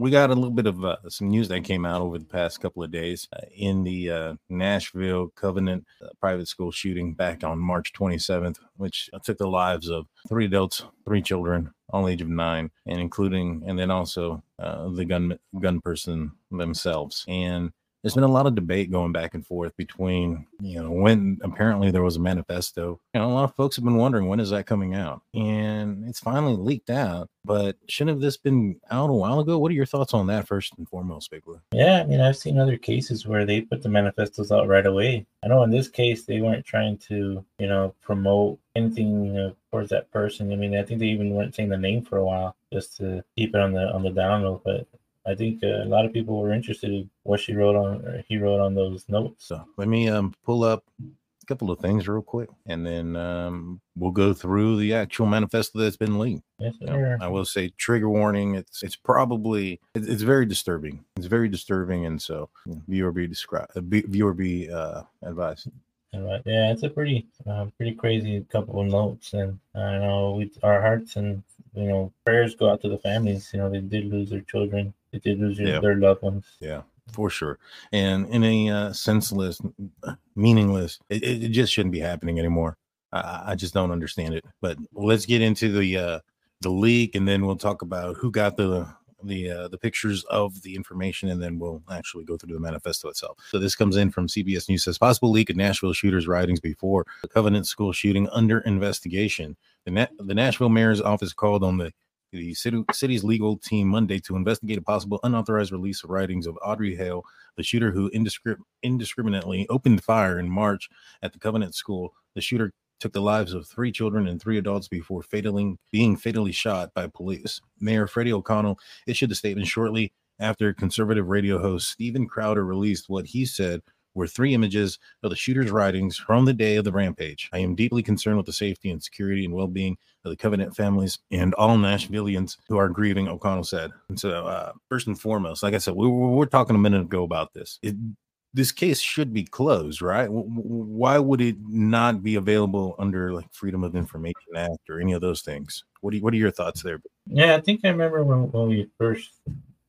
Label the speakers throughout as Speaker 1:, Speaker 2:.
Speaker 1: we got a little bit of uh, some news that came out over the past couple of days uh, in the uh, Nashville Covenant uh, private school shooting back on March 27th, which took the lives of three adults, three children, all age of nine, and including, and then also uh, the gun gun person themselves. And there's been a lot of debate going back and forth between, you know, when apparently there was a manifesto. Know, a lot of folks have been wondering when is that coming out? And it's finally leaked out. But shouldn't have this been out a while ago? What are your thoughts on that first and foremost, Big Blue?
Speaker 2: Yeah, I mean, I've seen other cases where they put the manifestos out right away. I know in this case they weren't trying to, you know, promote anything towards that person. I mean, I think they even weren't saying the name for a while just to keep it on the on the down low. But I think uh, a lot of people were interested in what she wrote on, or he wrote on those notes.
Speaker 1: So let me um, pull up a couple of things real quick, and then um, we'll go through the actual manifesto that's been leaked.
Speaker 2: Yes,
Speaker 1: You know, I will say trigger warning. It's it's probably it's, it's very disturbing. It's very disturbing, and so you know, viewer be describe uh, viewer be uh, advised.
Speaker 2: All right. Yeah, it's a pretty, uh, pretty crazy couple of notes, and I know we, our hearts and you know prayers go out to the families. You know, they did lose their children, they did lose their,
Speaker 1: Yeah.
Speaker 2: their loved ones.
Speaker 1: Yeah, for sure. And in a uh, senseless, meaningless, it, it just shouldn't be happening anymore. I, I just don't understand it. But let's get into the uh, the leak, and then we'll talk about who got the the uh, the pictures of the information, and then we'll actually go through the manifesto itself. So this comes in from CBS News says possible leak of Nashville shooters' writings before the Covenant School shooting under investigation. The Na- the Nashville mayor's office called on the the city, city's legal team Monday to investigate a possible unauthorized release of writings of Audrey Hale, the shooter who indiscri- indiscriminately opened fire in March at the Covenant School. The shooter took the lives of three children and three adults before fatally being fatally shot by police. Mayor Freddie O'Connell issued a statement shortly after conservative radio host Steven Crowder released what he said were three images of the shooter's writings from the day of the rampage. I am deeply concerned with the safety and security and well-being of the Covenant families and all Nashvillians who are grieving, O'Connell said. And so, uh, first and foremost, like I said, we were, we were talking a minute ago about this. It, this case should be closed, right? Why would it not be available under like Freedom of Information Act or any of those things? What you, what are your thoughts there?
Speaker 2: Yeah, I think I remember when, when we first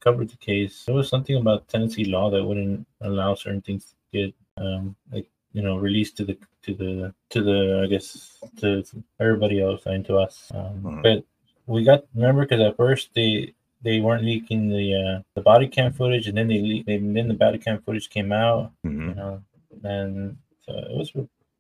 Speaker 2: covered the case, there was something about Tennessee law that wouldn't allow certain things to get um like you know released to the to the to the I guess to everybody else and to us. Um,
Speaker 1: Mhm.
Speaker 2: But we got remember because at first they they weren't leaking the uh, the body cam footage, and then they, le- and then the body cam footage came out.
Speaker 1: Mhm.
Speaker 2: You know, and so it was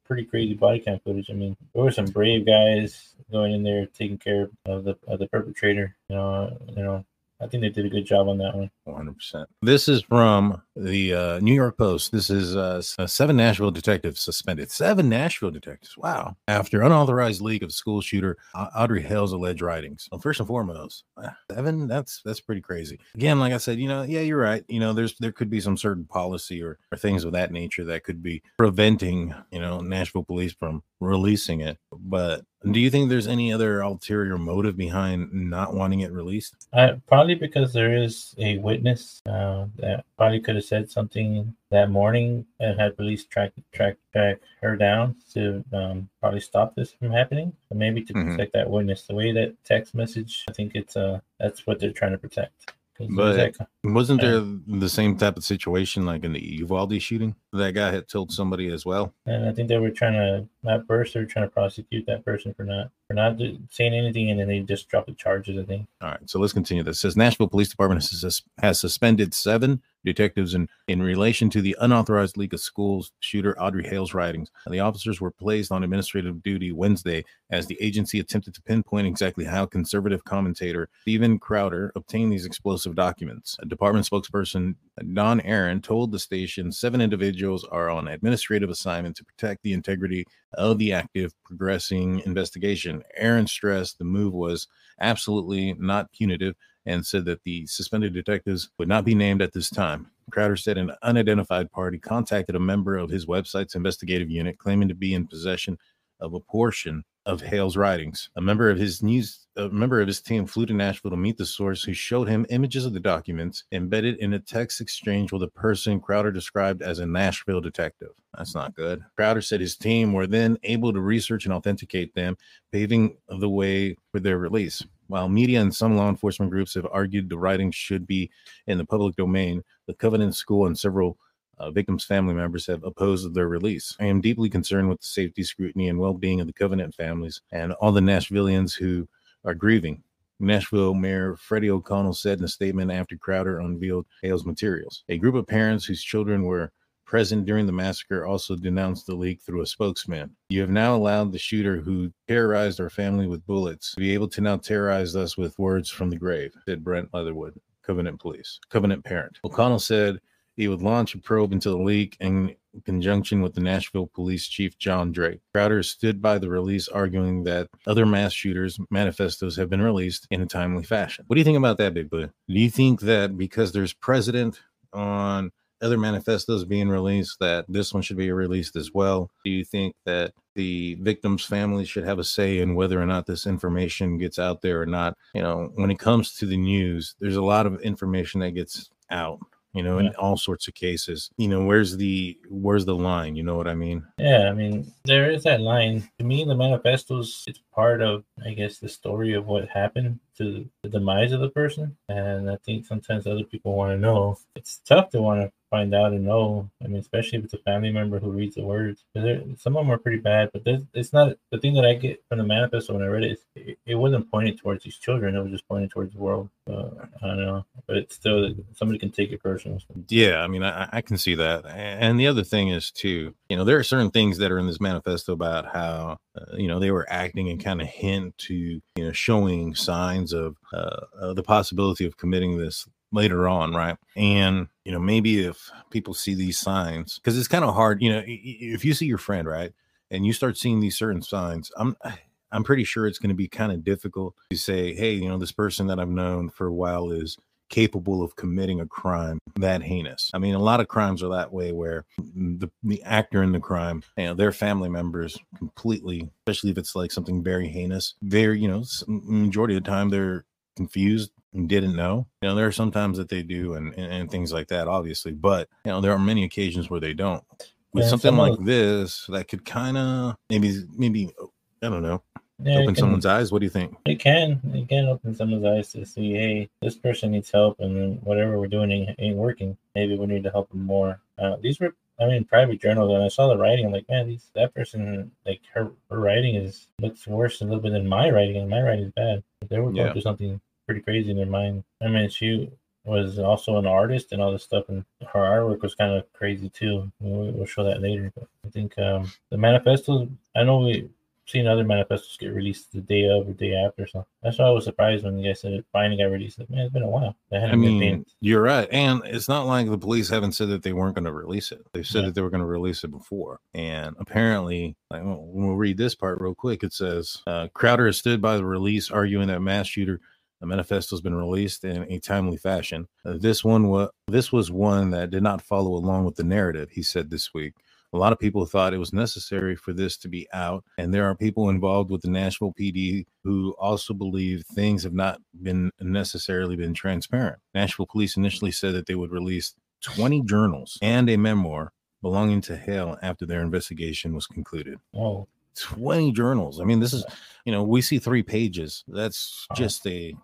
Speaker 2: pretty crazy body cam footage. I mean, there were some brave guys going in there taking care of the of the perpetrator. You know, you know, I think they did a good job on that one.
Speaker 1: 100%. This is from the uh, New York Post. This is uh, uh, seven Nashville detectives suspended. Seven Nashville detectives. Wow. After unauthorized leak of school shooter Audrey Hale's alleged writings. Well, first and foremost, uh, seven. That's that's pretty crazy. Again, like I said, you know, yeah, you're right. You know, there's there could be some certain policy or, or things of that nature that could be preventing, you know, Nashville police from releasing it. But do you think there's any other ulterior motive behind not wanting it released?
Speaker 2: Uh, probably because there is a witness uh, that probably could have said something that morning and had police track track track her down to um, probably stop this from happening. So maybe to
Speaker 1: Mhm.
Speaker 2: protect that witness. The way that text message, I think it's uh that's what they're trying to protect.
Speaker 1: But- Wasn't there the same type of situation like in the Uvalde shooting? That guy had told somebody as well.
Speaker 2: and I think they were trying to at first they're trying to prosecute that person for not for not saying anything, and then they just dropped the charges. I think.
Speaker 1: All right, so let's continue. This says Nashville Police Department has, has suspended seven detectives in, in relation to the unauthorized leak of schools shooter Audrey Hale's writings. The officers were placed on administrative duty Wednesday as the agency attempted to pinpoint exactly how conservative commentator Steven Crowder obtained these explosive documents. A department spokesperson Don Aaron told the station seven individuals are on administrative assignment to protect the integrity of the active progressing investigation. Aaron stressed the move was absolutely not punitive and said that the suspended detectives would not be named at this time. Crowder said an unidentified party contacted a member of his website's investigative unit claiming to be in possession of a portion of Hale's writings. A member of his news a member of his team flew to Nashville to meet the source who showed him images of the documents embedded in a text exchange with a person Crowder described as a Nashville detective. That's not good. Crowder said his team were then able to research and authenticate them, paving the way for their release. While media and some law enforcement groups have argued the writings should be in the public domain, the Covenant School and several uh, victims' family members have opposed their release. I am deeply concerned with the safety, scrutiny, and well being of the Covenant families and all the Nashvillians who are grieving. Nashville Mayor Freddie O'Connell said in a statement after Crowder unveiled Hale's materials. A group of parents whose children were present during the massacre also denounced the leak through a spokesman. You have now allowed the shooter who terrorized our family with bullets to be able to now terrorize us with words from the grave, said Brent Leatherwood, Covenant Police, Covenant parent. O'Connell said he would launch a probe into the leak in conjunction with the Nashville Police Chief John Drake. Crowder stood by the release, arguing that other mass shooters' manifestos have been released in a timely fashion. What do you think about that, Big Boy? Do you think that because there's precedent on other manifestos being released, that this one should be released as well? Do you think that the victims' families should have a say in whether or not this information gets out there or not? You know, when it comes to the news, there's a lot of information that gets out you know, yeah. in all sorts of cases. You know, where's the where's the line? You know what I mean?
Speaker 2: Yeah, I mean, there is that line. To me, the manifestos it's part of, I guess, the story of what happened to the demise of the person. And I think sometimes other people want to know. It's tough to want to find out and know. I mean, especially if it's a family member who reads the words. Some of them are pretty bad, but it's not the thing that I get from the manifesto when I read it. It, wasn't pointed towards these children; it was just pointed towards the world. I don't know, but it's still somebody can take it personal.
Speaker 1: Yeah, I mean, I, I can see that. And the other thing is too, you know, there are certain things that are in this manifesto about how uh, you know they were acting and kind of hint to you know showing signs of uh, uh, the possibility of committing this later on, right? And you know, maybe if people see these signs, because it's kind of hard, you know, if you see your friend, right, and you start seeing these certain signs, I'm I'm pretty sure it's going to be kind of difficult to say, hey, you know, this person that I've known for a while is capable of committing a crime that heinous. I mean, a lot of crimes are that way where the, the actor in the crime, you know, their family members completely, especially if it's like something very heinous, they're, you know, majority of the time they're confused and didn't know. You know, there are some times that they do and, and, and things like that, obviously, but you know, there are many occasions where they don't. With yeah, something like this, that could kind of maybe, maybe, I don't know, yeah, open can, someone's eyes. What do you think?
Speaker 2: It can. It can open someone's eyes to see, hey, this person needs help, and whatever we're doing ain't, ain't working. Maybe we need to help them more. Uh, these were, I mean, private journals, and I saw the writing. I'm like, man, these that person, like her, her writing is looks worse a little bit than my writing, and my writing is bad. They were going yeah. through something pretty crazy in their mind. I mean, she was also an artist and all this stuff, and her artwork was kind of crazy too. We'll, we'll show that later. But I think um, the manifestos. I know we seen other manifestos get released the day of or day after. So that's why I was surprised when you guys said it finally got released. Like, man, it's been a while.
Speaker 1: I mean, you're right, and it's not like the police haven't said that they weren't going to release it. They said yeah. that they were going to release it before, and apparently, like, we'll read this part real quick. It says uh, Crowder has stood by the release, arguing that mass shooter the manifesto has been released in a timely fashion. Uh, this one was this was one that did not follow along with the narrative. He said this week. A lot of people thought it was necessary for this to be out, and there are people involved with the Nashville PD who also believe things have not been necessarily been transparent. Nashville police initially said that they would release 20 journals and a memoir belonging to Hale after their investigation was concluded.
Speaker 2: Oh,
Speaker 1: 20 journals. I mean, this is, you know, we see three pages. That's just a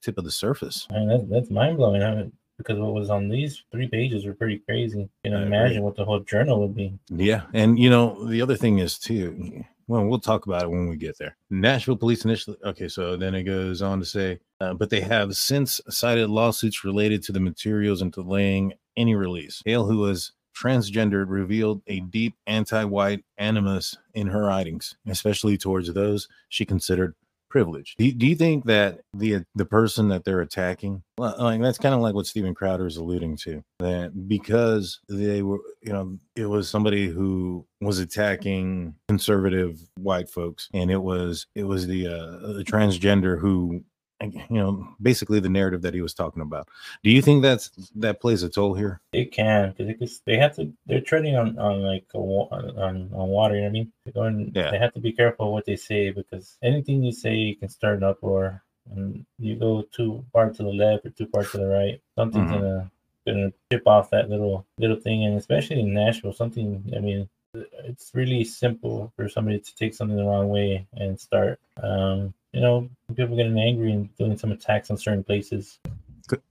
Speaker 1: tip of the surface.
Speaker 2: I mean, that's, that's mind blowing. I mean, because what was on these three pages were pretty crazy. You know, imagine what the whole journal would be.
Speaker 1: Yeah. And, you know, the other thing is, too, well, we'll talk about it when we get there. Nashville police initially, okay, so then it goes on to say, uh, but they have since cited lawsuits related to the materials and delaying any release. Hale, who was transgendered revealed a deep anti-white animus in her writings, especially towards those she considered privileged. Do you, do you think that the the person that they're attacking, like that's kind of like what Steven Crowder is alluding to, that because they were, you know, it was somebody who was attacking conservative white folks, and it was it was the uh, the transgender who you know basically the narrative that he was talking about. Do you think that's that plays a toll here?
Speaker 2: It can because they have to they're treading on on like a, on, on water you know what i mean? They're going yeah. they have to be careful what they say because anything you say can start an uproar. And you go too far to the left or too far to the right something's mm-hmm. gonna gonna chip off that little little thing. And especially in nashville something i mean it's really simple for somebody to take something the wrong way and start, um, you know, people getting angry and doing some attacks on certain places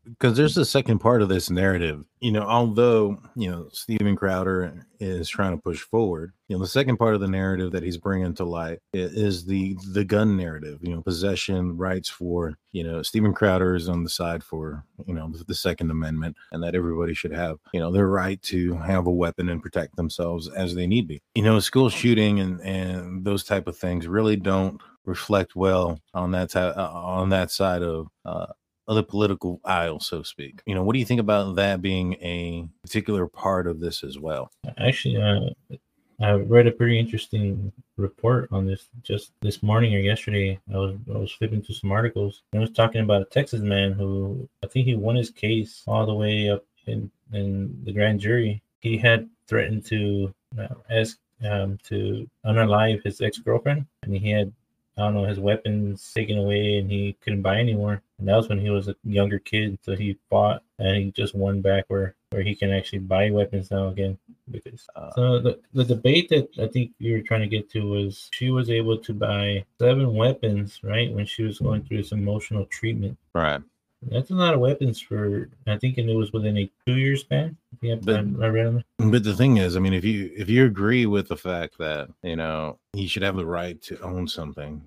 Speaker 1: because there's a second part of this narrative. You know, although you know Steven Crowder is trying to push forward, you know, the second part of the narrative that he's bringing to light is the the gun narrative. You know, possession rights for you know Steven Crowder is on the side for you know the Second Amendment and that everybody should have you know their right to have a weapon and protect themselves as they need be. You know, school shooting and and those type of things really don't reflect well on that t- uh, on that side of uh, of the political aisle, so to speak. You know, what do you think about that being a particular part of this as well?
Speaker 2: Actually, uh, I read a pretty interesting report on this just this morning or yesterday. I was I was flipping through some articles. And was talking about a Texas man who I think he won his case all the way up in in the grand jury. He had threatened to uh, ask um, to unalive his ex girlfriend, and he had I don't know his weapons taken away, and he couldn't buy anymore. And that was when he was a younger kid, so he fought and he just won back where where he can actually buy weapons now again. Because uh, so the the debate that I think you were trying to get to was she was able to buy seven weapons right when she was going through this emotional treatment.
Speaker 1: Right.
Speaker 2: That's a lot of weapons for. I think it was within a two-year span. Yeah, but, I read
Speaker 1: but the thing is, I mean, if you if you agree with the fact that you know you should have the right to own something,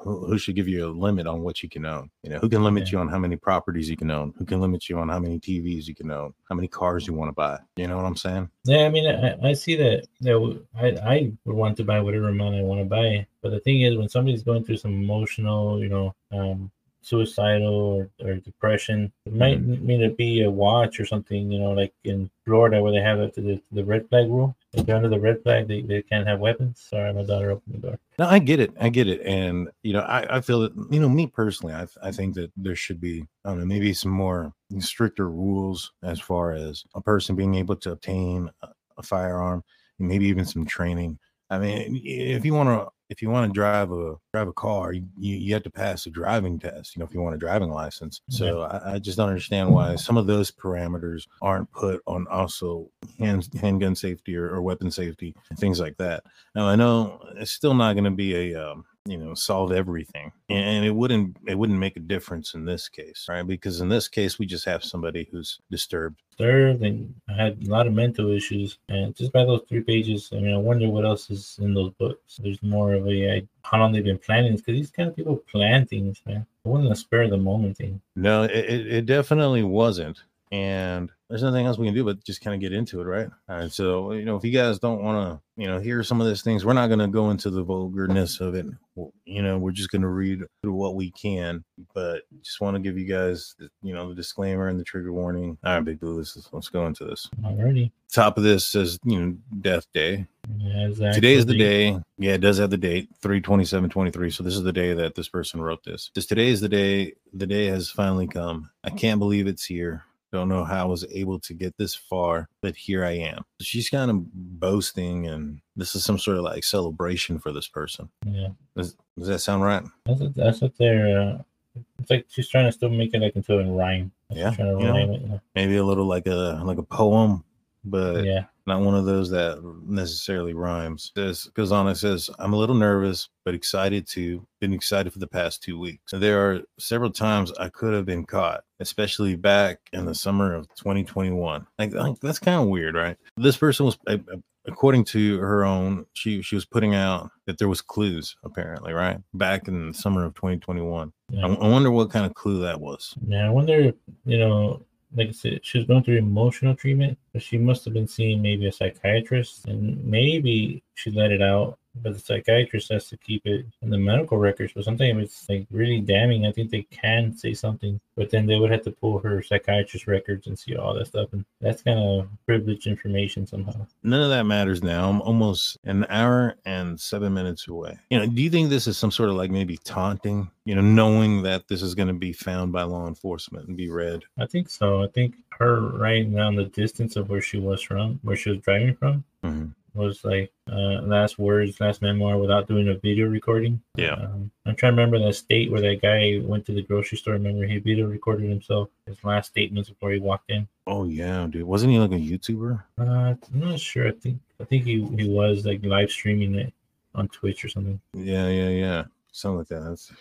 Speaker 1: who, who should give you a limit on what you can own? You know, who can limit yeah. you on how many properties you can own? Who can limit you on how many TVs you can own? How many cars you want to buy? You know what I'm saying?
Speaker 2: Yeah, I mean, I, I see that. That I I would want to buy whatever amount I want to buy, but the thing is, when somebody's going through some emotional, you know, um, suicidal or, or depression. It might mm-hmm. mean it be a watch or something, you know, like in Florida where they have it, the, the red flag rule. If they're under the red flag, they, they can't have weapons. Sorry, my daughter opened the door.
Speaker 1: No, I get it. I get it. And, you know, I, I feel that, you know, me personally, I, I think that there should be, I don't know, maybe some more stricter rules as far as a person being able to obtain a, a firearm, maybe even some training. I mean, if you want to if you want to drive a drive a car, you, you have to pass a driving test. You know, if you want a driving license. So yeah. I, I, just don't understand why some of those parameters aren't put on also hand handgun safety or, or weapon safety and things like that. Now I know it's still not going to be a um, you know solve everything mm-hmm. and it wouldn't it wouldn't make a difference in this case right? Because in this case we just have somebody who's disturbed.
Speaker 2: Disturbed and had a lot of mental issues and just by those three pages i mean i wonder what else is in those books. There's more of a how long they've been planning because these kind of people plan things man. It wasn't a spur of the moment thing.
Speaker 1: No it, it definitely wasn't and there's nothing else we can do but just kind of get into it, right? Right. So, you know, if you guys don't want to, you know, hear some of these things, we're not going to go into the vulgarness of it. You know, we're just going to read through what we can, but just want to give you guys, you know, the disclaimer and the trigger warning. All right, Big Blue, let's, let's go into this.
Speaker 2: Alrighty.
Speaker 1: Top of this says, you know, Death Day. Yeah, exactly. Today is the day. Yeah, it does have the date, 327 23. So this is the day that this person wrote this. Just today is the day. The day has finally come. I can't believe it's here. Don't know how I was able to get this far, but here I am. She's kind of boasting, and this is some sort of like celebration for this person.
Speaker 2: Yeah.
Speaker 1: Does, does that sound right?
Speaker 2: That's what, that's what they're. Uh, it's like she's trying to still make it like into a rhyme.
Speaker 1: yeah. Trying to rhyme know, it, know? Maybe a little like a like a poem, but
Speaker 2: yeah,
Speaker 1: not one of those that necessarily rhymes. This goes on. It says, "I'm a little nervous, but excited too. Been excited for the past two weeks. There are several times I could have been caught, especially back in the summer of 2021. Like, like that's kind of weird, right? This person was, according to her own, she she was putting out that there was clues apparently, right? Back in the summer of 2021. Yeah. I, I wonder what kind of clue that was.
Speaker 2: Yeah, I wonder. You know, like I said, she was going through emotional treatment, but she must have been seeing maybe a psychiatrist, and maybe she let it out but the psychiatrist has to keep it in the medical records. But sometimes it's like really damning. I think they can say something, but then they would have to pull her psychiatrist records and see all that stuff, and that's kind of privileged information somehow.
Speaker 1: None of that matters now. I'm almost an hour and seven minutes away. You know, do you think this is some sort of like maybe taunting? You know, knowing that this is going to be found by law enforcement and be read.
Speaker 2: I think so. I think her writing down the distance of where she was from, where she was driving from. Mm-hmm was like uh, last words, last memoir without doing a video recording.
Speaker 1: Yeah. Um,
Speaker 2: I'm trying to remember that state where that guy went to the grocery store. Remember, he video recorded himself, his last statements before he walked in.
Speaker 1: Oh yeah, dude. Wasn't he like a YouTuber?
Speaker 2: Uh, I'm not sure. I think I think he, he was like live streaming it on Twitch or something.
Speaker 1: Yeah, yeah, yeah. Something like that. That's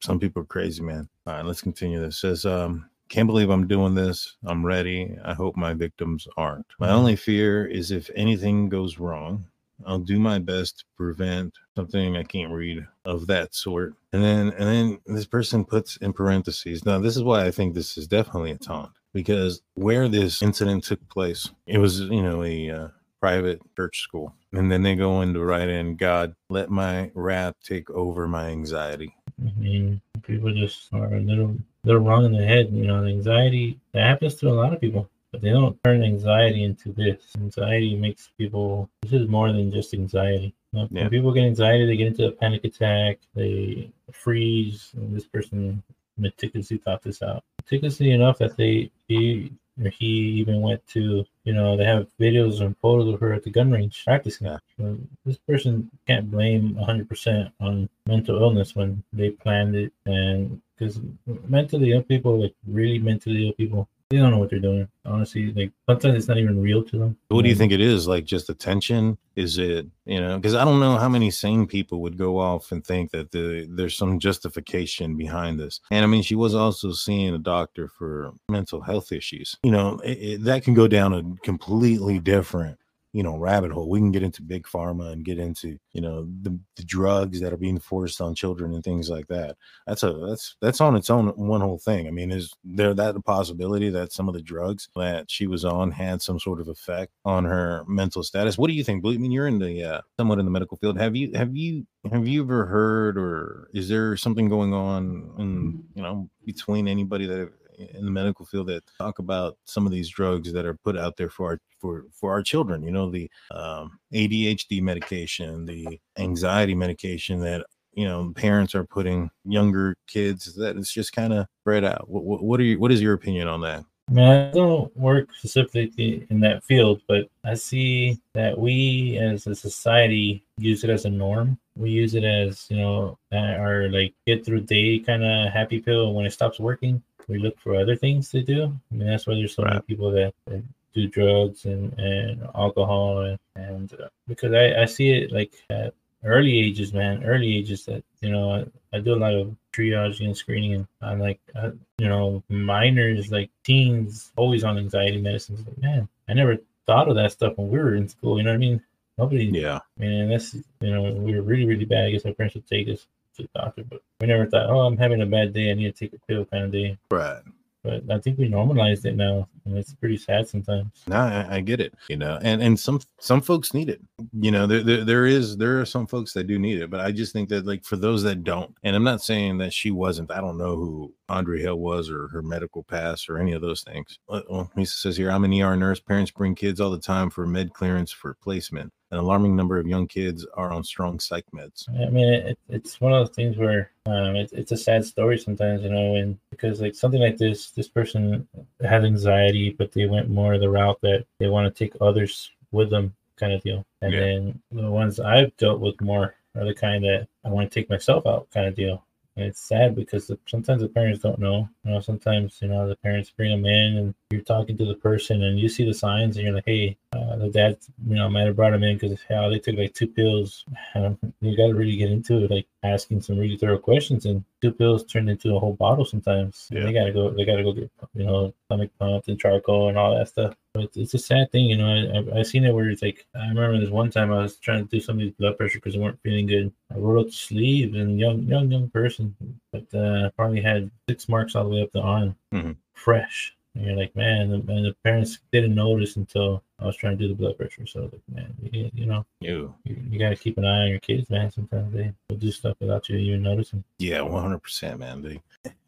Speaker 1: some people are crazy, man. All right, let's continue this. Says, um, can't believe I'm doing this. I'm ready. I hope my victims aren't. My only fear is if anything goes wrong, I'll do my best to prevent something I can't read of that sort. And then and then this person puts in parentheses. Now this is why I think this is definitely a taunt because where this incident took place, it was you know a uh, private church school, and then they go into write in God, let my wrath take over my anxiety.
Speaker 2: I mean, people just are a little little wrong in the head. You know, anxiety that happens to a lot of people but they don't turn anxiety into this. Anxiety makes people. This is more than just anxiety. You know,
Speaker 1: Yeah.
Speaker 2: When people get anxiety, they get into a panic attack. They freeze. And this person meticulously thought this out. Meticulously enough that they he he even went to you know they have videos and photos of her at the gun range practicing.
Speaker 1: Yeah.
Speaker 2: So this person can't blame 100% on mental illness when they planned it and because mentally ill people like really mentally ill people they don't know what they're doing. Honestly, like sometimes it's not even real to them.
Speaker 1: What do you think it is? Like just attention? Is it, you know, because I don't know how many sane people would go off and think that the, there's some justification behind this. And I mean, she was also seeing a doctor for mental health issues. You know, it, it, that can go down a completely different, you know, rabbit hole. We can get into big pharma and get into, you know, the, the drugs that are being forced on children and things like that. That's a that's that's on its own one whole thing. I mean, is there that a possibility that some of the drugs that she was on had some sort of effect on her mental status? What do you think? Blue? I mean, you're in the uh, somewhat in the medical field. Have you have you have you ever heard or is there something going on in you know between anybody that in the medical field that talk about some of these drugs that are put out there for our for for our children you know the um, adhd medication the anxiety medication that you know parents are putting younger kids that it's just kind of spread out what, what, what are you what is your opinion on that
Speaker 2: I mean, I don't work specifically in that field, but I see that we as a society use it as a norm. We use it as, you know, our like get through day kind of happy pill. When it stops working, we look for other things to do. I mean, that's why there's so many
Speaker 1: Right.
Speaker 2: people that, that do drugs and, and alcohol. And, and uh, because I, I see it like at early ages, man, early ages that, you know, I, I do a lot of triage and screening and I'm like, I, you know, minors like teens always on anxiety medicines. Like, man, I never thought of that stuff when we were in school. You know what I mean? Nobody,
Speaker 1: yeah
Speaker 2: I mean, unless you know we were really, really bad. I guess our parents would take us to the doctor, but we never thought, oh, I'm having a bad day. I need to take a pill, kind of day.
Speaker 1: right
Speaker 2: But I think we normalized it now, and it's pretty sad sometimes.
Speaker 1: No, I, I get it. You know, and and some some folks need it. You know, there, there there is there are some folks that do need it, but I just think that like for those that don't, and I'm not saying that she wasn't. I don't know who Andre Hill was or her medical pass or any of those things. Uh, Well, Lisa says here, I'm an ER nurse. Parents bring kids all the time for med clearance for placement. An alarming number of young kids are on strong psych meds.
Speaker 2: I mean, it, it's one of those things where um, it, it's a sad story sometimes, you know, and because like something like this, this person had anxiety, but they went more the route that they want to take others with them, kind of deal. And
Speaker 1: Yeah.
Speaker 2: then the ones I've dealt with more are the kind that I want to take myself out, kind of deal. It's sad because the, sometimes the parents don't know. You know, sometimes you know the parents bring them in, and you're talking to the person, and you see the signs, and you're like, "Hey, uh, the dad, you know, might have brought him in because how they took like two pills." You got to really get into it, like asking some really thorough questions. And two pills turned into a whole bottle sometimes. And
Speaker 1: Yeah.
Speaker 2: They gotta go. They gotta go get you know stomach pumped and charcoal and all that stuff. It's, it's a sad thing, you know. I, I I seen it where it's like I remember this one time I was trying to do somebody's blood pressure because they weren't feeling good. I rolled up the sleeve and young young young person, but uh, probably had six marks all the way up the arm,
Speaker 1: Mhm.
Speaker 2: fresh. And you're like, man, and the parents didn't notice until I was trying to do the blood pressure. So like, man, you, you know,
Speaker 1: Ew.
Speaker 2: you, you got to keep an eye on your kids, man. Sometimes they will do stuff without you even noticing.
Speaker 1: Yeah, one hundred percent, man. They,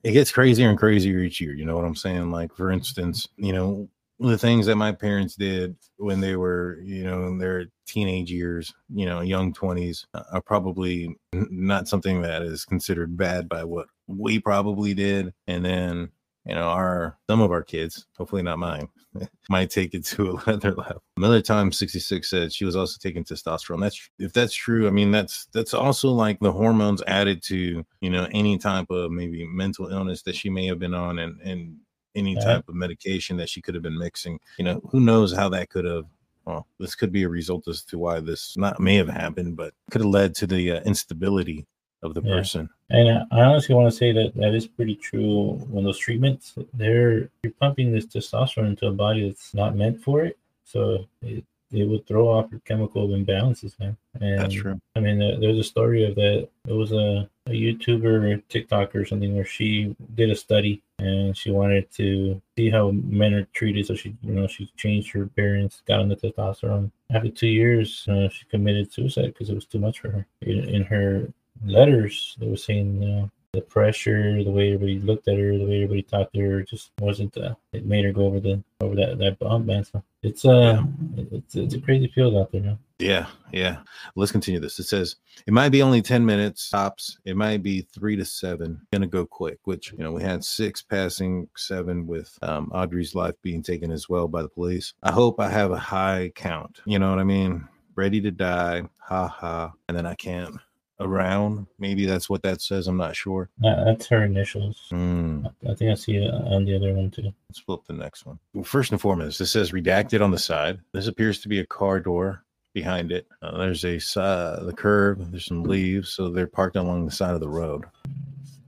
Speaker 1: it gets crazier and crazier each year. You know what I'm saying? Like, for instance, you know, the things that my parents did when they were, you know, in their teenage years, you know, young twenties, uh, are probably not something that is considered bad by what we probably did. And then, you know, our some of our kids, hopefully not mine, might take it to another level. Another time, 66 said she was also taking testosterone. That's if that's true. I mean, that's that's also like the hormones added to you know any type of maybe mental illness that she may have been on, and and any
Speaker 2: Yeah.
Speaker 1: type of medication that she could have been mixing. You know, who knows how that could have. Well, this could be a result as to why this not may have happened, but could have led to the uh, instability of the
Speaker 2: Yeah.
Speaker 1: person.
Speaker 2: And I- honestly want to say that that is pretty true. When those treatments, they're you're pumping this testosterone into a body that's not meant for it, so it, it would throw off your chemical imbalances, man. And
Speaker 1: That's true.
Speaker 2: I mean, uh, there's a story of that. It was a, a YouTuber TikToker or something where she did a study and she wanted to see how men are treated. So she, you know, she changed her parents, got on the testosterone. After two years, uh, she committed suicide because it was too much for her. In, in her letters, they were saying, you know, the pressure, the way everybody looked at her, the way everybody talked to her, just wasn't. Uh, it made her go over the over that that bump, man. So it's uh, it's it's a crazy field out there, man.
Speaker 1: Yeah, yeah. Let's continue this. It says it might be only 10 minutes tops. It might be three to seven. Gonna go quick, which you know, we had six passing, seven with um, Audrey's life being taken as well by the police. I hope I have a high count. You know what I mean? Ready to die, ha ha, and then I can't around. Maybe that's what that says. I'm not sure.
Speaker 2: That, that's her initials.
Speaker 1: Hmm.
Speaker 2: I think I see it on the other one too.
Speaker 1: Let's flip the next one. Well, first and foremost, this says redacted on the side. This appears to be a car door behind it. Uh, there's a uh, the curb. There's some leaves, so they're parked along the side of the road.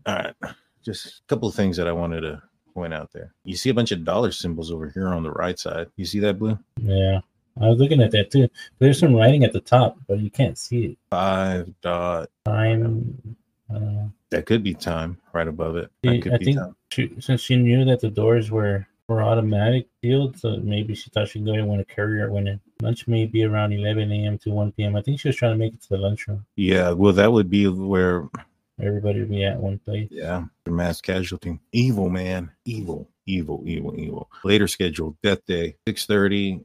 Speaker 1: All right, just a couple of things that I wanted to point out there. You see a bunch of dollar symbols over here on the right side. You see that blue?
Speaker 2: Yeah, I was looking at that too. There's some writing at the top, but you can't see it.
Speaker 1: Five dot.
Speaker 2: Time. Uh,
Speaker 1: That could be time right above it. That could
Speaker 2: I
Speaker 1: be
Speaker 2: think
Speaker 1: time.
Speaker 2: she, since she knew that the doors were were automatic sealed, so maybe she thought she'd go ahead and want to carry her when it, lunch may be around 11 a.m. to 1 p.m. I think she was trying to make it to the lunchroom.
Speaker 1: Yeah, well, that would be where
Speaker 2: Everybody would be at one place.
Speaker 1: Yeah, mass casualty. Evil man, evil, evil, evil, evil. Later scheduled death day, six thirty.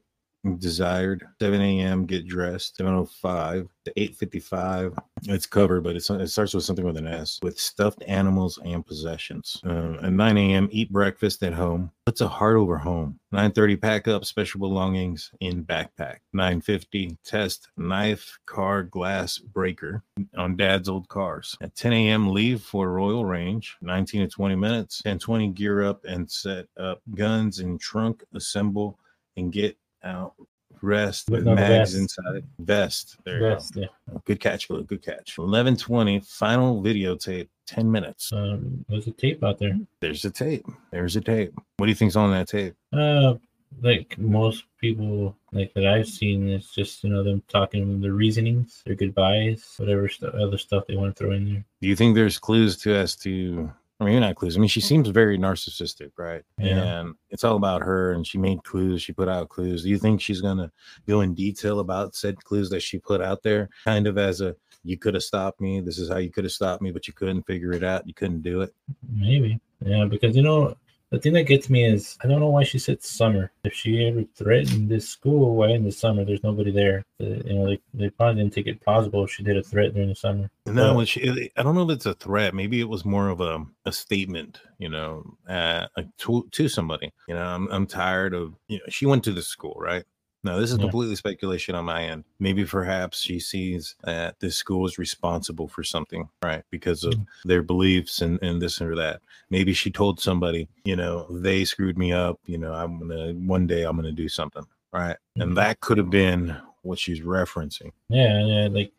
Speaker 1: Desired 7 a.m. Get dressed 7:05 to 8:55. It's covered, but it's it starts with something with an S. With stuffed animals and possessions. Uh, at 9 a.m. Eat breakfast at home. Puts a heart over home. 9:30 Pack up special belongings in backpack. 9:50 Test knife car glass breaker on dad's old cars. At 10 a.m., leave for Royal Range, 19 to 20 minutes. 10:20, gear up and set up guns in trunk, assemble, and get out. Rest
Speaker 2: With
Speaker 1: mags
Speaker 2: vest.
Speaker 1: inside. Vest. There you
Speaker 2: Yes, yeah.
Speaker 1: go. Good catch, Blue. Good catch. 11:20, final videotape, 10 minutes.
Speaker 2: Um, there's a tape out there.
Speaker 1: There's a tape. There's a tape. What do you think's on that tape?
Speaker 2: Uh, like most people like that I've seen, it's just you know them talking their reasonings, their goodbyes, whatever stu other stuff they want to throw in there.
Speaker 1: Do you think there's clues to as to I mean, not clues. I mean, she seems very narcissistic, right?
Speaker 2: Yeah.
Speaker 1: And it's all about her, and she made clues. She put out clues. Do you think she's gonna go in detail about said clues that she put out there, kind of as a "you could have stopped me. This is how you could have stopped me, but you couldn't figure it out. You couldn't do it."
Speaker 2: Maybe, yeah, because you know the thing that gets me is I don't know why she said summer. If she ever threatened this school, why in the summer there's nobody there? Uh, you know, they, they probably didn't take it plausible if she did a threat during the summer.
Speaker 1: No,
Speaker 2: But-
Speaker 1: when she, I don't know if it's a threat. Maybe it was more of a, a statement, you know, uh, to, to somebody. You know, I'm, I'm tired of, you know, she went to the school, right? Now, this is
Speaker 2: Yeah.
Speaker 1: completely speculation on my end. Maybe perhaps she sees that this school is responsible for something, right? Because of
Speaker 2: Mm.
Speaker 1: their beliefs and, and this or that. Maybe she told somebody, you know, they screwed me up. You know, I'm going to, one day I'm going to do something, right?
Speaker 2: Mhm.
Speaker 1: And that could have been what she's referencing.
Speaker 2: Yeah, yeah, like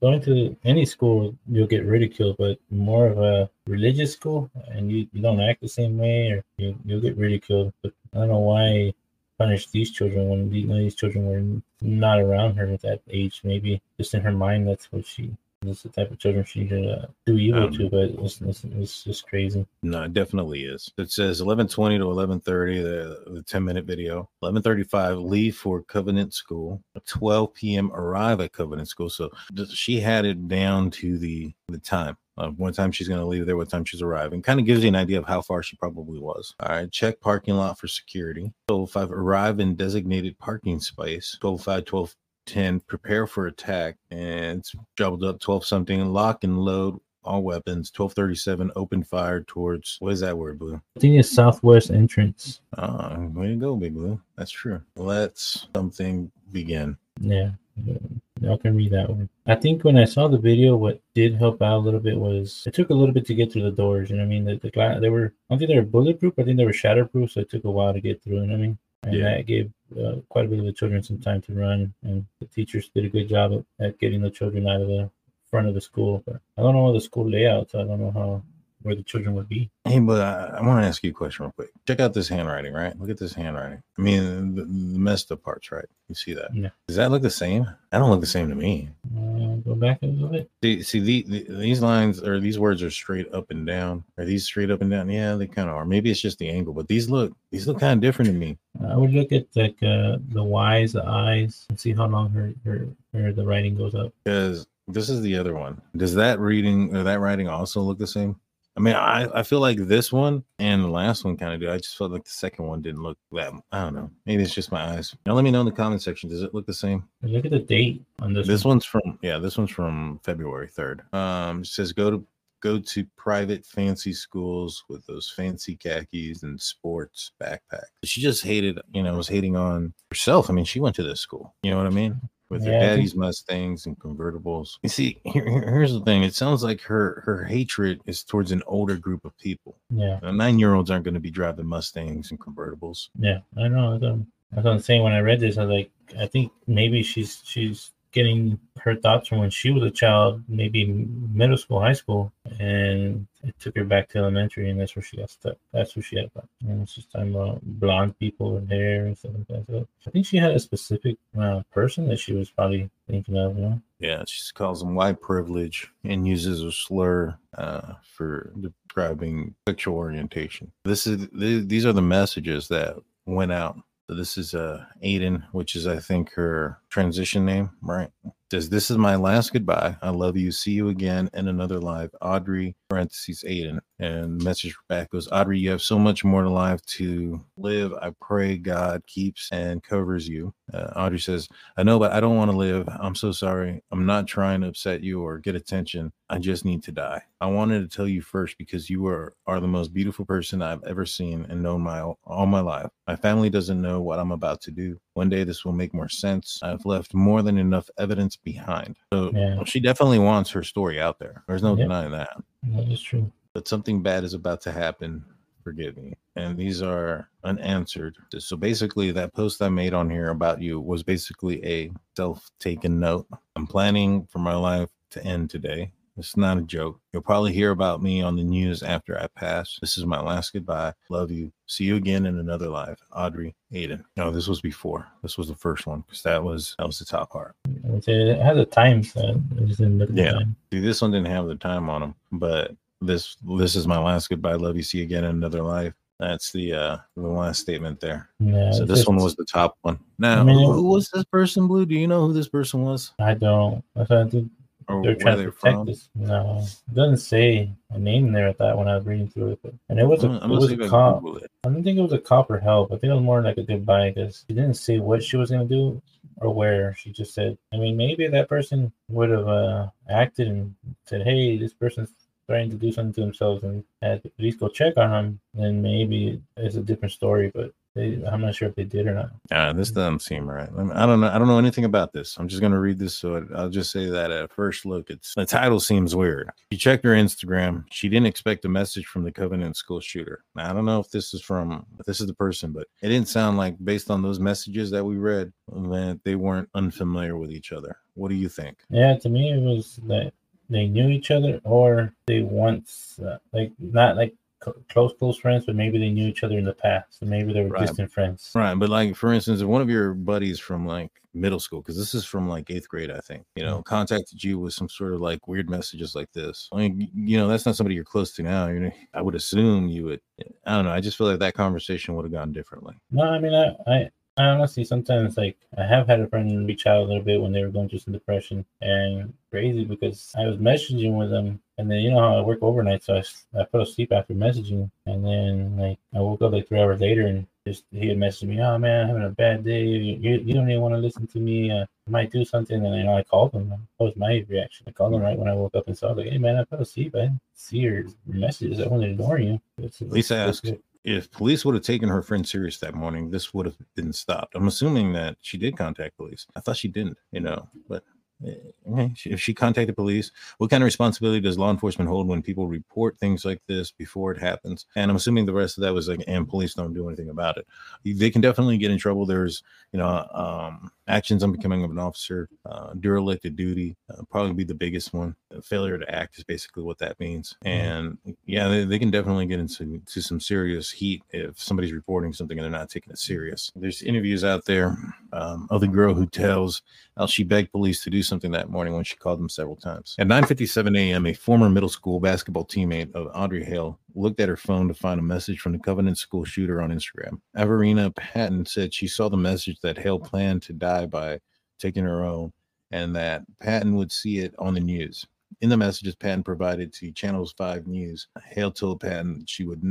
Speaker 2: going to any school, you'll get ridiculed, but more of a religious school, and you, you don't act the same way, or you, you'll get ridiculed. But I don't know why punish these children when these, these children were not around her at that age. Maybe just in her mind, that's what she. That's the type of children she should uh, do evil
Speaker 1: Um,
Speaker 2: to, but it's, it's, it's just crazy.
Speaker 1: No, it definitely is. It says 11:20 to 11:30, the, the 10 minute video. 11:35, leave for Covenant School. 12 p.m. arrive at Covenant School. So she had it down to the the time. Uh, what time she's going to leave there, what time she's arriving. Kind of gives you an idea of how far she probably was. All right, check parking lot for security. 12:05, arrive in designated parking space. 12:05, 12 10 prepare for attack and it's doubled up 12 something lock and load all weapons 1237 open fire towards what is that word blue
Speaker 2: I think it's southwest entrance.
Speaker 1: ah way to go big blue that's true let's something begin
Speaker 2: Yeah. y'all can read that one. I think when I saw the video, what did help out a little bit was it took a little bit to get through the doors. You know what I mean? The, the glass, they were, I don't think they were bulletproof. I think they were shatterproof, so it took a while to get through. You know what I mean? And
Speaker 1: Yeah.
Speaker 2: that gave uh, quite a bit of the children some time to run, and the teachers did a good job at, at getting the children out of the front of the school. But I don't know the school layout, so I don't know how where the children would be.
Speaker 1: Hey, but I, I want to ask you a question real quick. Check out this handwriting, right? Look at this handwriting. I mean, the, the messed up parts, right? You see that?
Speaker 2: Yeah.
Speaker 1: Does that look the same? That don't look the same to me.
Speaker 2: Uh, go back a little bit.
Speaker 1: See, see the, the, these lines or these words are straight up and down. Are these straight up and down? Yeah, they kind of are. Maybe it's just the angle, but these look these look kind of different to me.
Speaker 2: I would look at like uh, the Y's, the I's, and see how long her her, her the writing goes up.
Speaker 1: Because this is the other one. Does that reading or that writing also look the same? I mean, I, I feel like this one and the last one kind of do. I just felt like the second one didn't look that. I don't know. Maybe it's just my eyes. Now let me know in the comment section. Does it look the same?
Speaker 2: Look at the date on this.
Speaker 1: This
Speaker 2: one.
Speaker 1: one's from yeah. This one's from February third. Um, it says go to go to private fancy schools with those fancy khakis and sports backpacks. She just hated, you know, was hating on herself. I mean, she went to this school. You know what I mean? With her
Speaker 2: Yeah, I think-
Speaker 1: daddy's Mustangs and convertibles. You see, here, here- here's the thing. It sounds like her her hatred is towards an older group of people.
Speaker 2: Yeah,
Speaker 1: Nine year olds aren't going to be driving Mustangs and convertibles.
Speaker 2: yeah, I know. That's what, that's what I'm saying. When I read this, I was like, I think maybe she's she's getting her thoughts from when she was a child, maybe middle school, high school, and it took her back to elementary, and that's where she got stuck. That's where she had about. And it's just talking about blonde people with hair and stuff like that. So I think she had a specific uh, person that she was probably thinking of. You know?
Speaker 1: Yeah, she calls them white privilege and uses a slur uh, for describing sexual orientation. This is th- these are the messages that went out. So this is uh Aiden, which is I think her transition name, right? Says this is my last goodbye. I love you. See you again in another live. Audrey parentheses Aiden. And message back goes, Audrey, you have so much more to life to live. I pray God keeps and covers you. Uh, Audrey says, I know, but I don't want to live. I'm so sorry. I'm not trying to upset you or get attention. I just need to die. I wanted to tell you first because you are, are the most beautiful person I've ever seen and known my all my life. My family doesn't know what I'm about to do. One day this will make more sense. I've left more than enough evidence behind. So
Speaker 2: Yeah.
Speaker 1: she definitely wants her story out there. There's no
Speaker 2: Yeah.
Speaker 1: denying that.
Speaker 2: That is true.
Speaker 1: But something bad is about to happen. Forgive me. And these are unanswered. So basically, that post I made on here about you was basically a self taken note. I'm planning for my life to end today. It's not a joke. You'll probably hear about me on the news after I pass. This is my last goodbye. Love you. See you again in another life. Audrey Aiden. No, this was before. This was the first one because that was that was the top part.
Speaker 2: I would say it has a time set. I just didn't look at the
Speaker 1: Yeah.
Speaker 2: time.
Speaker 1: See, this one didn't have the time on them, but this this is my last goodbye. Love you. See you again in another life. That's the uh the last statement there.
Speaker 2: Yeah,
Speaker 1: So this one was the top one. Now,
Speaker 2: I mean,
Speaker 1: who, who was this person, Blue? Do you know who this person was
Speaker 2: I don't. I thought
Speaker 1: or
Speaker 2: they're
Speaker 1: where
Speaker 2: trying
Speaker 1: they're
Speaker 2: to protect
Speaker 1: from?
Speaker 2: this. No, it doesn't say a name there. at that when I was reading through it, but and it was a
Speaker 1: I'm,
Speaker 2: it was a cop. I don't think it was a cop or help. I think it was more like a goodbye because she didn't say what she was gonna do or where. She just said, I mean, maybe that person would have uh, acted and said, "Hey, this person's trying to do something to themselves," and had the police go check on him. Then maybe it's a different story. But they, I'm not sure if they did or not.
Speaker 1: Uh, this doesn't seem right. I, mean, I don't know. I don't know anything about this. I'm just gonna read this. So it, I'll just say that at first look, it's the title seems weird. She checked her Instagram. She didn't expect a message from the Covenant school shooter. Now I don't know if this is from this is the person, but it didn't sound like based on those messages that we read that they weren't unfamiliar with each other. What do you think?
Speaker 2: Yeah, to me it was that they knew each other or they once uh, like not like close close friends, but maybe they knew each other in the past, and maybe they were
Speaker 1: Right.
Speaker 2: distant friends.
Speaker 1: Right, but like for instance, if one of your buddies from like middle school, because this is from like eighth grade, I think, you know, mm. contacted you with some sort of like weird messages like this. I mean, you know, that's not somebody you're close to now. You know, I would assume you would. I don't know. I just feel like that conversation would have gone differently.
Speaker 2: No, I mean I, I I honestly sometimes like I have had a friend reach out a little bit when they were going through some depression and crazy because I was messaging with them and then you know how I work overnight, so I, I fell asleep after messaging and then like I woke up like three hours later and just he had messaged me, oh man, I'm having a bad day. You, you, you don't even want to listen to me. Uh, I might do something, and you know I called him. That was my reaction. I called him right when I woke up and saw like, hey man, I fell asleep. I didn't see your messages. I wasn't ignoring you. It's,
Speaker 1: least
Speaker 2: it's-
Speaker 1: if police would have taken her friend serious that morning. This would have been stopped. I'm assuming that she did contact police. I thought she didn't. You know, but if she contacted police, what kind of responsibility does law enforcement hold when people report things like this before it happens? And I'm assuming the rest of that was like, and police don't do anything about it. They can definitely get in trouble. There's, you know, um, actions on becoming of an officer, uh, derelict of duty, uh, probably be the biggest one. failure to act is basically what that means. Mm-hmm. And yeah, they, they, can definitely get into to some serious heat if somebody's reporting something and they're not taking it serious. There's interviews out there um, of the girl who tells how she begged police to do something that morning when she called them several times. At 9:57 a.m., a former middle school basketball teammate of Audrey Hale looked at her phone to find a message from the Covenant School shooter on Instagram. Averina Patton said she saw the message that Hale planned to die by taking her own, and that Patton would see it on the news. In the messages Patton provided to Channels 5 News, Hale told Patton she would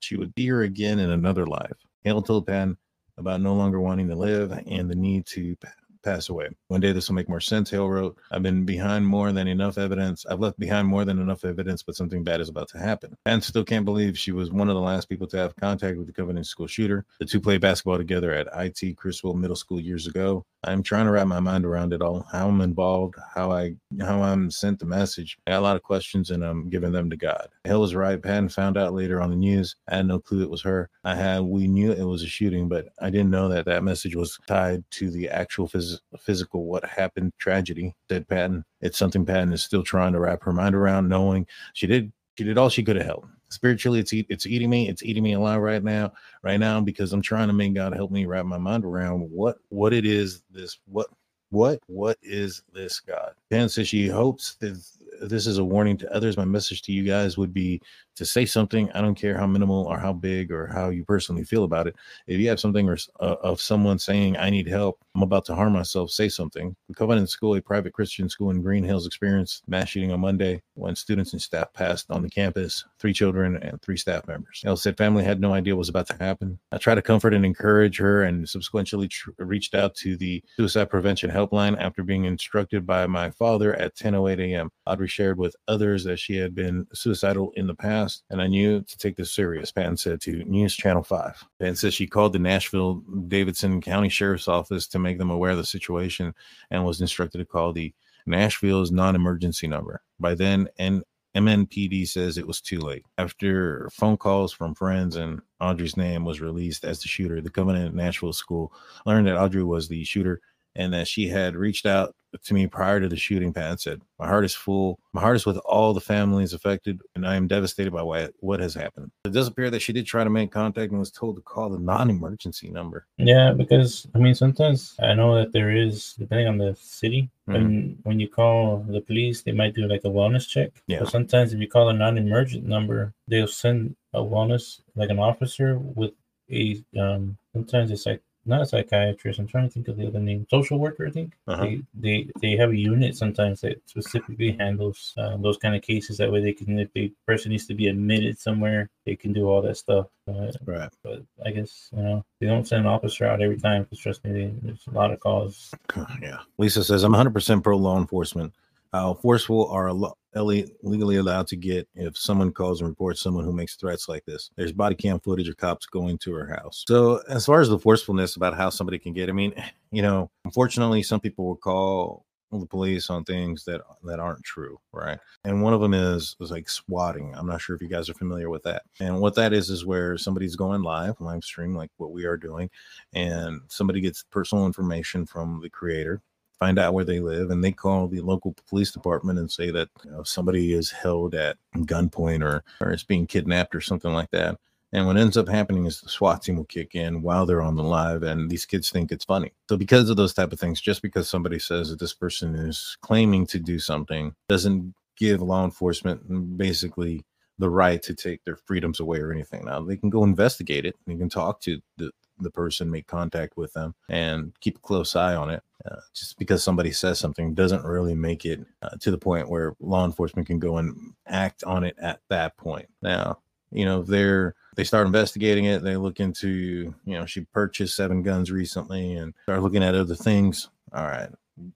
Speaker 1: she would be her again in another life. Hale told Patton about no longer wanting to live and the need to pass away. One day this will make more sense, Hale wrote. I've been behind more than enough evidence. I've left behind more than enough evidence, but something bad is about to happen. And still can't believe she was one of the last people to have contact with the Covenant School shooter. The two played basketball together at IT Creswell Middle School years ago. I'm trying to wrap my mind around it all, how I'm involved, how I how I'm sent the message. I got a lot of questions and I'm giving them to God. Hale was right. Patton found out later on the news. I had no clue it was her. I had we knew it was a shooting, but I didn't know that that message was tied to the actual phys- physical what happened tragedy. Said Patton. It's something Patton is still trying to wrap her mind around, knowing she did she did all she could have helped spiritually it's it's eating me it's eating me alive right now right now because i'm trying to make god help me wrap my mind around what what it is this what what what is this god Patton says she hopes that this is a warning to others my message to you guys would be to say something. I don't care how minimal or how big or how you personally feel about it. If you have something or uh, of someone saying, I need help, I'm about to harm myself, say something. The Covenant School, a private Christian school in Green Hills, experienced mass shooting on Monday when students and staff passed on the campus, three children and three staff members. Elle said family had no idea what was about to happen. I tried to comfort and encourage her and subsequently tr- reached out to the suicide prevention helpline after being instructed by my father at 10.08 a.m. Audrey shared with others that she had been suicidal in the past and I knew to take this serious, Patton said to News Channel 5. Patton says she called the Nashville Davidson County Sheriff's Office to make them aware of the situation and was instructed to call the Nashville's non emergency number. By then, and MNPD says it was too late. After phone calls from friends and Audrey's name was released as the shooter, the Covenant Nashville School learned that Audrey was the shooter and that she had reached out to me prior to the shooting. Pat said, "My heart is full. My heart is with all the families affected, and I am devastated by what what has happened." It does appear that she did try to make contact and was told to call the non-emergency number.
Speaker 2: Yeah, because I mean, sometimes I know that there is, depending on the city, mm-hmm. when when you call the police, they might do like a wellness check. Yeah. But sometimes if you call a non-emergent number, they'll send a wellness like an officer with a um sometimes it's like not a psychiatrist. I'm trying to think of the other name. Social worker, I think. Uh-huh. They, they they have a unit sometimes that specifically handles uh, those kind of cases. That way, they can if the person needs to be admitted somewhere, they can do all that stuff. Uh, right. But I guess you know they don't send an officer out every time. Because trust me, they, there's a lot of calls.
Speaker 1: Yeah. Lisa says I'm 100 percent pro law enforcement. How forceful are legally allowed to get if someone calls and reports someone who makes threats like this. There's body cam footage of cops going to her house. So, as far as the forcefulness about how somebody can get, I mean, you know, unfortunately, some people will call the police on things that that aren't true, right? And one of them is is like swatting. I'm not sure if you guys are familiar with that. And what that is is where somebody's going live, live stream, like what we are doing, and somebody gets personal information from the creator find out where they live, and they call the local police department and say that you know, somebody is held at gunpoint or or is being kidnapped or something like that. And what ends up happening is the SWAT team will kick in while they're on the live, and these kids think it's funny. So because of those type of things, just because somebody says that this person is claiming to do something, doesn't give law enforcement basically the right to take their freedoms away or anything. Now they can go investigate it. You can talk to the the person, make contact with them, and keep a close eye on it. Uh, just because somebody says something doesn't really make it uh, to the point where law enforcement can go and act on it at that point. Now, you know, they're they start investigating it. They look into, you know, she purchased seven guns recently and start looking at other things. All right,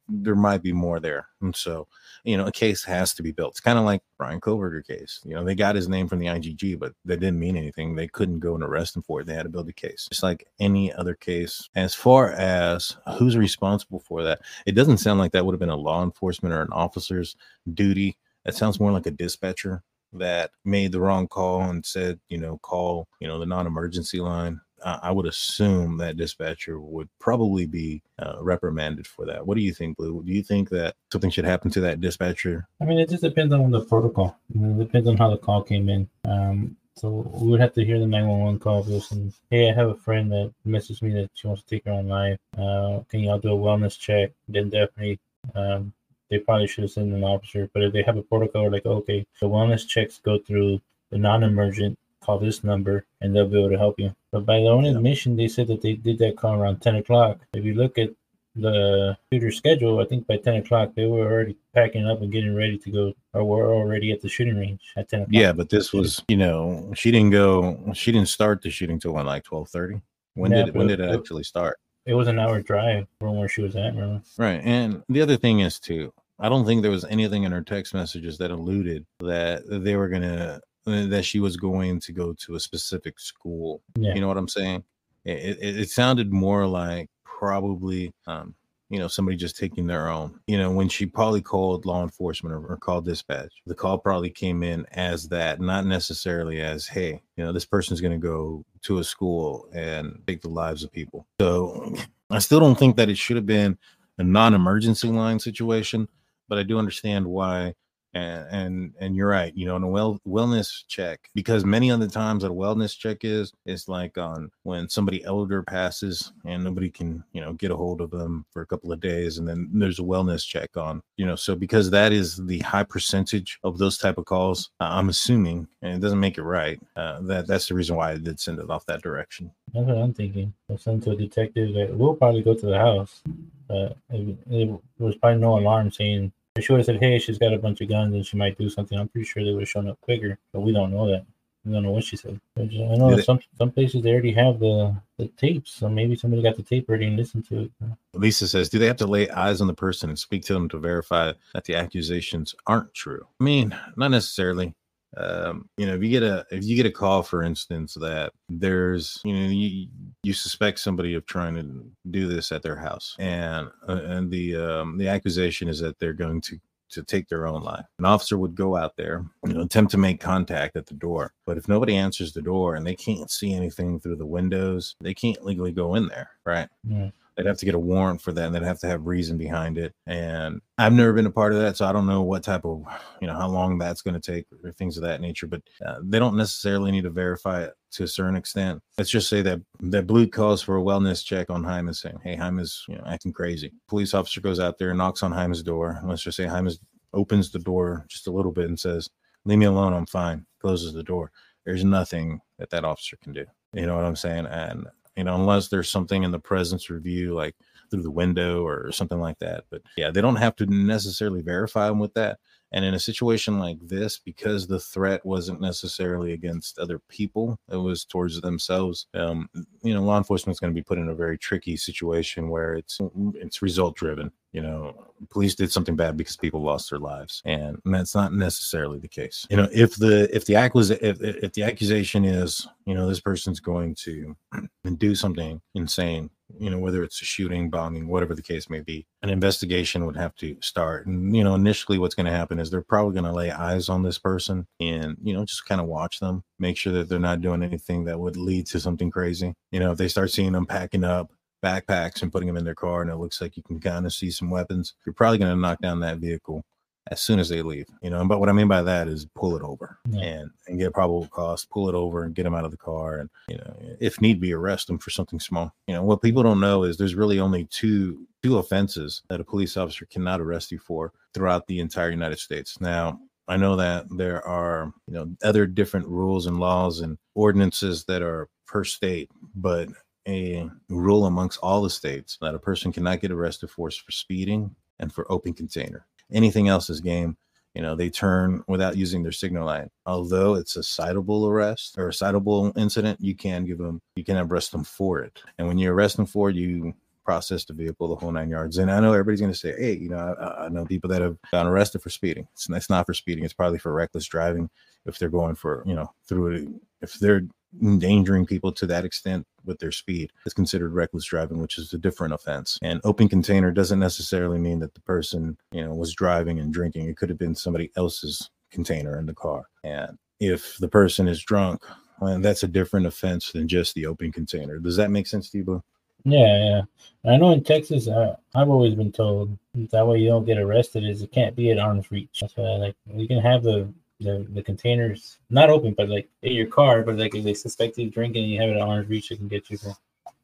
Speaker 1: there might be more there. And so, you know, a case has to be built. It's kind of like Brian Kohberger case. You know, they got his name from the IGG, but that didn't mean anything. They couldn't go and arrest him for it. They had to build a case, just like any other case. As far as who's responsible for that, it doesn't sound like that would have been a law enforcement or an officer's duty. That sounds more like a dispatcher that made the wrong call and said, you know, call, you know, the non-emergency line I would assume that dispatcher would probably be uh, reprimanded for that. What do you think, Blue? Do you think that something should happen to that dispatcher?
Speaker 2: I mean, it just depends on the protocol. it depends on how the call came in. Um, so we would have to hear the 911 call. Listen, hey, I have a friend that messaged me that she wants to take her own life. Uh, can y'all do a wellness check? Then definitely, um, they probably should have sent an officer. But if they have a protocol, like, okay, the wellness checks go through the non-emergent call this number and they'll be able to help you. But by their own yeah. admission, they said that they did that call around 10 o'clock. If you look at the shooter schedule, I think by 10 o'clock, they were already packing up and getting ready to go, or were already at the shooting range at 10 o'clock.
Speaker 1: Yeah, but this was, you know, she didn't go, she didn't start the shooting till when, like 1230? When yeah, did when did it, it actually start?
Speaker 2: It was an hour drive from where she was at, remember?
Speaker 1: Right. And the other thing is, too, I don't think there was anything in her text messages that alluded that they were going to that she was going to go to a specific school. Yeah. You know what I'm saying? It, it, it sounded more like probably, um, you know, somebody just taking their own. You know, when she probably called law enforcement or, or called dispatch, the call probably came in as that, not necessarily as, hey, you know, this person's going to go to a school and take the lives of people. So I still don't think that it should have been a non emergency line situation, but I do understand why and and and you're right you know a well wellness check because many of the times that a wellness check is it's like on when somebody elder passes and nobody can you know get a hold of them for a couple of days and then there's a wellness check on you know so because that is the high percentage of those type of calls i'm assuming and it doesn't make it right uh, that that's the reason why i did send it off that direction.
Speaker 2: That's what i'm thinking. I'll send to a detective that will probably go to the house but it, it was probably no alarm saying she would have said, "Hey, she's got a bunch of guns and she might do something," I'm pretty sure they would have shown up quicker. But we don't know that. We don't know what she said. I know that some some places they already have the the tapes, so maybe somebody got the tape ready and listened to it.
Speaker 1: Lisa says, "Do they have to lay eyes on the person and speak to them to verify that the accusations aren't true?" I mean, not necessarily um, you know if you get a if you get a call for instance that there's you know you, you suspect somebody of trying to do this at their house and uh, and the um, the accusation is that they're going to to take their own life. An officer would go out there, you know, attempt to make contact at the door. But if nobody answers the door and they can't see anything through the windows, they can't legally go in there, right? Yeah. They'd have to get a warrant for that, and they'd have to have reason behind it. And I've never been a part of that, so I don't know what type of, you know, how long that's going to take or things of that nature. But uh, they don't necessarily need to verify it to a certain extent. Let's just say that that Blue calls for a wellness check on Jaime, saying, "Hey, Jaime's you know acting crazy." Police officer goes out there, knocks on Jaime's door. Let's just say Jaime opens the door just a little bit and says, "Leave me alone. I'm fine." Closes the door. There's nothing that that officer can do. You know what I'm saying? And you know, unless there's something in the presence review, like through the window or something like that. But yeah, they don't have to necessarily verify them with that. And in a situation like this, because the threat wasn't necessarily against other people, it was towards themselves. Um, you know, law enforcement is going to be put in a very tricky situation where it's it's result driven. You know, police did something bad because people lost their lives, and that's not necessarily the case. You know, if the if the accus if, if the accusation is you know this person's going to do something insane you know, whether it's a shooting, bombing, whatever the case may be, an investigation would have to start. And, you know, initially what's going to happen is they're probably going to lay eyes on this person and, you know, just kind of watch them, make sure that they're not doing anything that would lead to something crazy. You know, if they start seeing them packing up backpacks and putting them in their car and it looks like you can kind of see some weapons, you're probably going to knock down that vehicle as soon as they leave. You know, but what I mean by that is pull it over yeah. and and get probable cause, pull it over and get them out of the car, and you know, if need be, arrest them for something small. You know, what people don't know is there's really only two two offenses that a police officer cannot arrest you for throughout the entire United States. Now, I know that there are, you know, other different rules and laws and ordinances that are per state, but a rule amongst all the states that a person cannot get arrested for for speeding and for open container. Anything else is game. You know, they turn without using their signal light. Although it's a citable arrest or a citable incident, you can give them, you can arrest them for it. And when you arrest them for it, you process the vehicle, the whole nine yards. And I know everybody's going to say, hey, you know, I, I, know people that have gotten arrested for speeding. It's, it's not for speeding. It's probably for reckless driving. If they're going for, you know, through it, if they're endangering people to that extent with their speed. Is considered reckless driving which is a different offense. And open container doesn't necessarily mean that the person you know was driving and drinking. It could have been somebody else's container in the car. And if the person is drunk well, that's a different offense than just the open container. Does that make sense to you Boo?
Speaker 2: yeah yeah. I know in texas uh, i've always been told that way you don't get arrested is it can't be at arm's reach. That's why like you can have the the, the containers not open, but like in your car. But like if they suspect you drinking you have it arm's reach, it can get you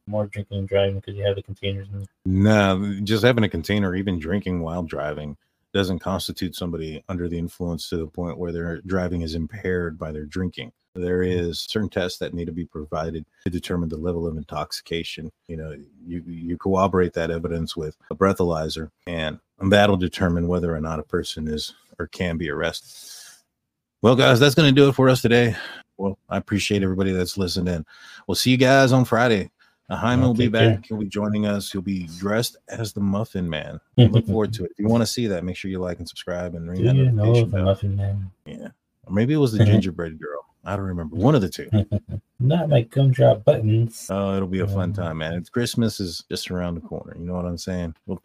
Speaker 2: more drinking and driving because you have the containers. In
Speaker 1: no, just having a container, even drinking while driving, doesn't constitute somebody under the influence to the point where their driving is impaired by their drinking. There is certain tests that need to be provided to determine the level of intoxication. You know, you you corroborate that evidence with a breathalyzer, and that'll determine whether or not a person is or can be arrested. Well, guys, that's going to do it for us today. Well, I appreciate everybody that's listened in. We'll see you guys on Friday. Uh, Hyman will be back. Care. He'll be joining us. He'll be dressed as the Muffin Man. Look forward to it. If you want to see that, make sure you like and subscribe and ring
Speaker 2: Do that you know the Muffin Man?
Speaker 1: Yeah, or maybe it was the Gingerbread Girl. I don't remember. One of the two.
Speaker 2: Not like gumdrop buttons.
Speaker 1: Oh, it'll be a fun time, man. It's Christmas is just around the corner. You know what I'm saying? We'll